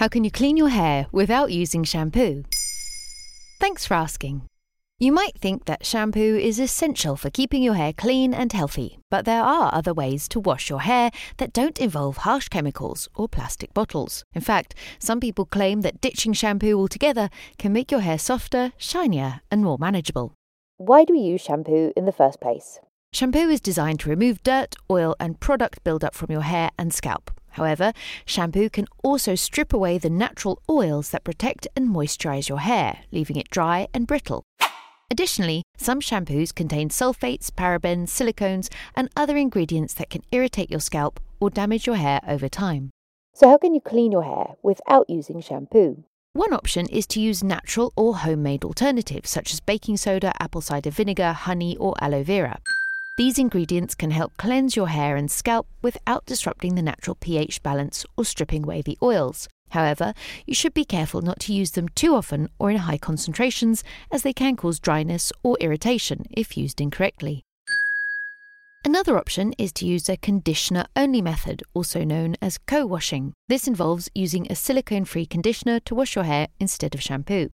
How can you clean your hair without using shampoo? Thanks for asking. You might think that shampoo is essential for keeping your hair clean and healthy, but there are other ways to wash your hair that don't involve harsh chemicals or plastic bottles. In fact, some people claim that ditching shampoo altogether can make your hair softer, shinier, and more manageable. Why do we use shampoo in the first place? Shampoo is designed to remove dirt, oil, and product buildup from your hair and scalp. However, shampoo can also strip away the natural oils that protect and moisturize your hair, leaving it dry and brittle. Additionally, some shampoos contain sulfates, parabens, silicones, and other ingredients that can irritate your scalp or damage your hair over time. So, how can you clean your hair without using shampoo? One option is to use natural or homemade alternatives such as baking soda, apple cider vinegar, honey, or aloe vera. These ingredients can help cleanse your hair and scalp without disrupting the natural pH balance or stripping away the oils. However, you should be careful not to use them too often or in high concentrations, as they can cause dryness or irritation if used incorrectly. Another option is to use a conditioner only method, also known as co washing. This involves using a silicone free conditioner to wash your hair instead of shampoo.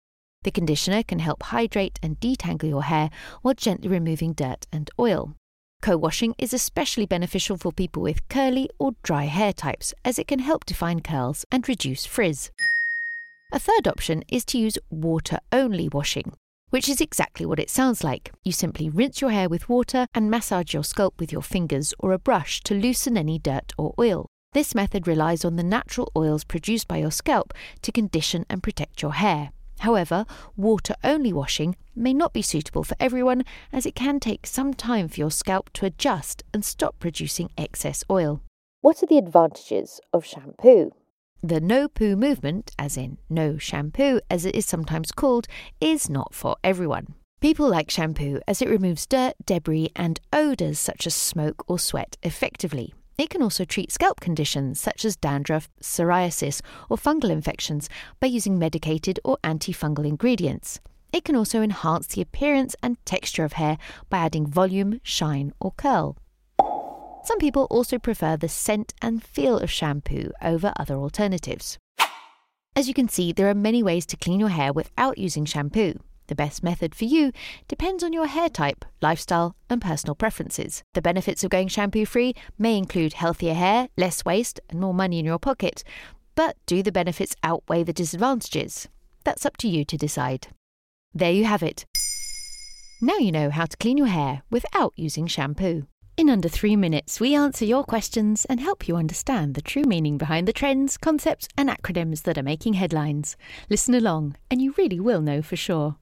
The conditioner can help hydrate and detangle your hair while gently removing dirt and oil. Co washing is especially beneficial for people with curly or dry hair types as it can help define curls and reduce frizz. A third option is to use water only washing, which is exactly what it sounds like. You simply rinse your hair with water and massage your scalp with your fingers or a brush to loosen any dirt or oil. This method relies on the natural oils produced by your scalp to condition and protect your hair. However, water only washing may not be suitable for everyone as it can take some time for your scalp to adjust and stop producing excess oil. What are the advantages of shampoo? The no poo movement, as in no shampoo as it is sometimes called, is not for everyone. People like shampoo as it removes dirt, debris, and odours such as smoke or sweat effectively. It can also treat scalp conditions such as dandruff, psoriasis, or fungal infections by using medicated or antifungal ingredients. It can also enhance the appearance and texture of hair by adding volume, shine, or curl. Some people also prefer the scent and feel of shampoo over other alternatives. As you can see, there are many ways to clean your hair without using shampoo. The best method for you depends on your hair type, lifestyle, and personal preferences. The benefits of going shampoo free may include healthier hair, less waste, and more money in your pocket. But do the benefits outweigh the disadvantages? That's up to you to decide. There you have it. Now you know how to clean your hair without using shampoo. In under three minutes, we answer your questions and help you understand the true meaning behind the trends, concepts, and acronyms that are making headlines. Listen along, and you really will know for sure.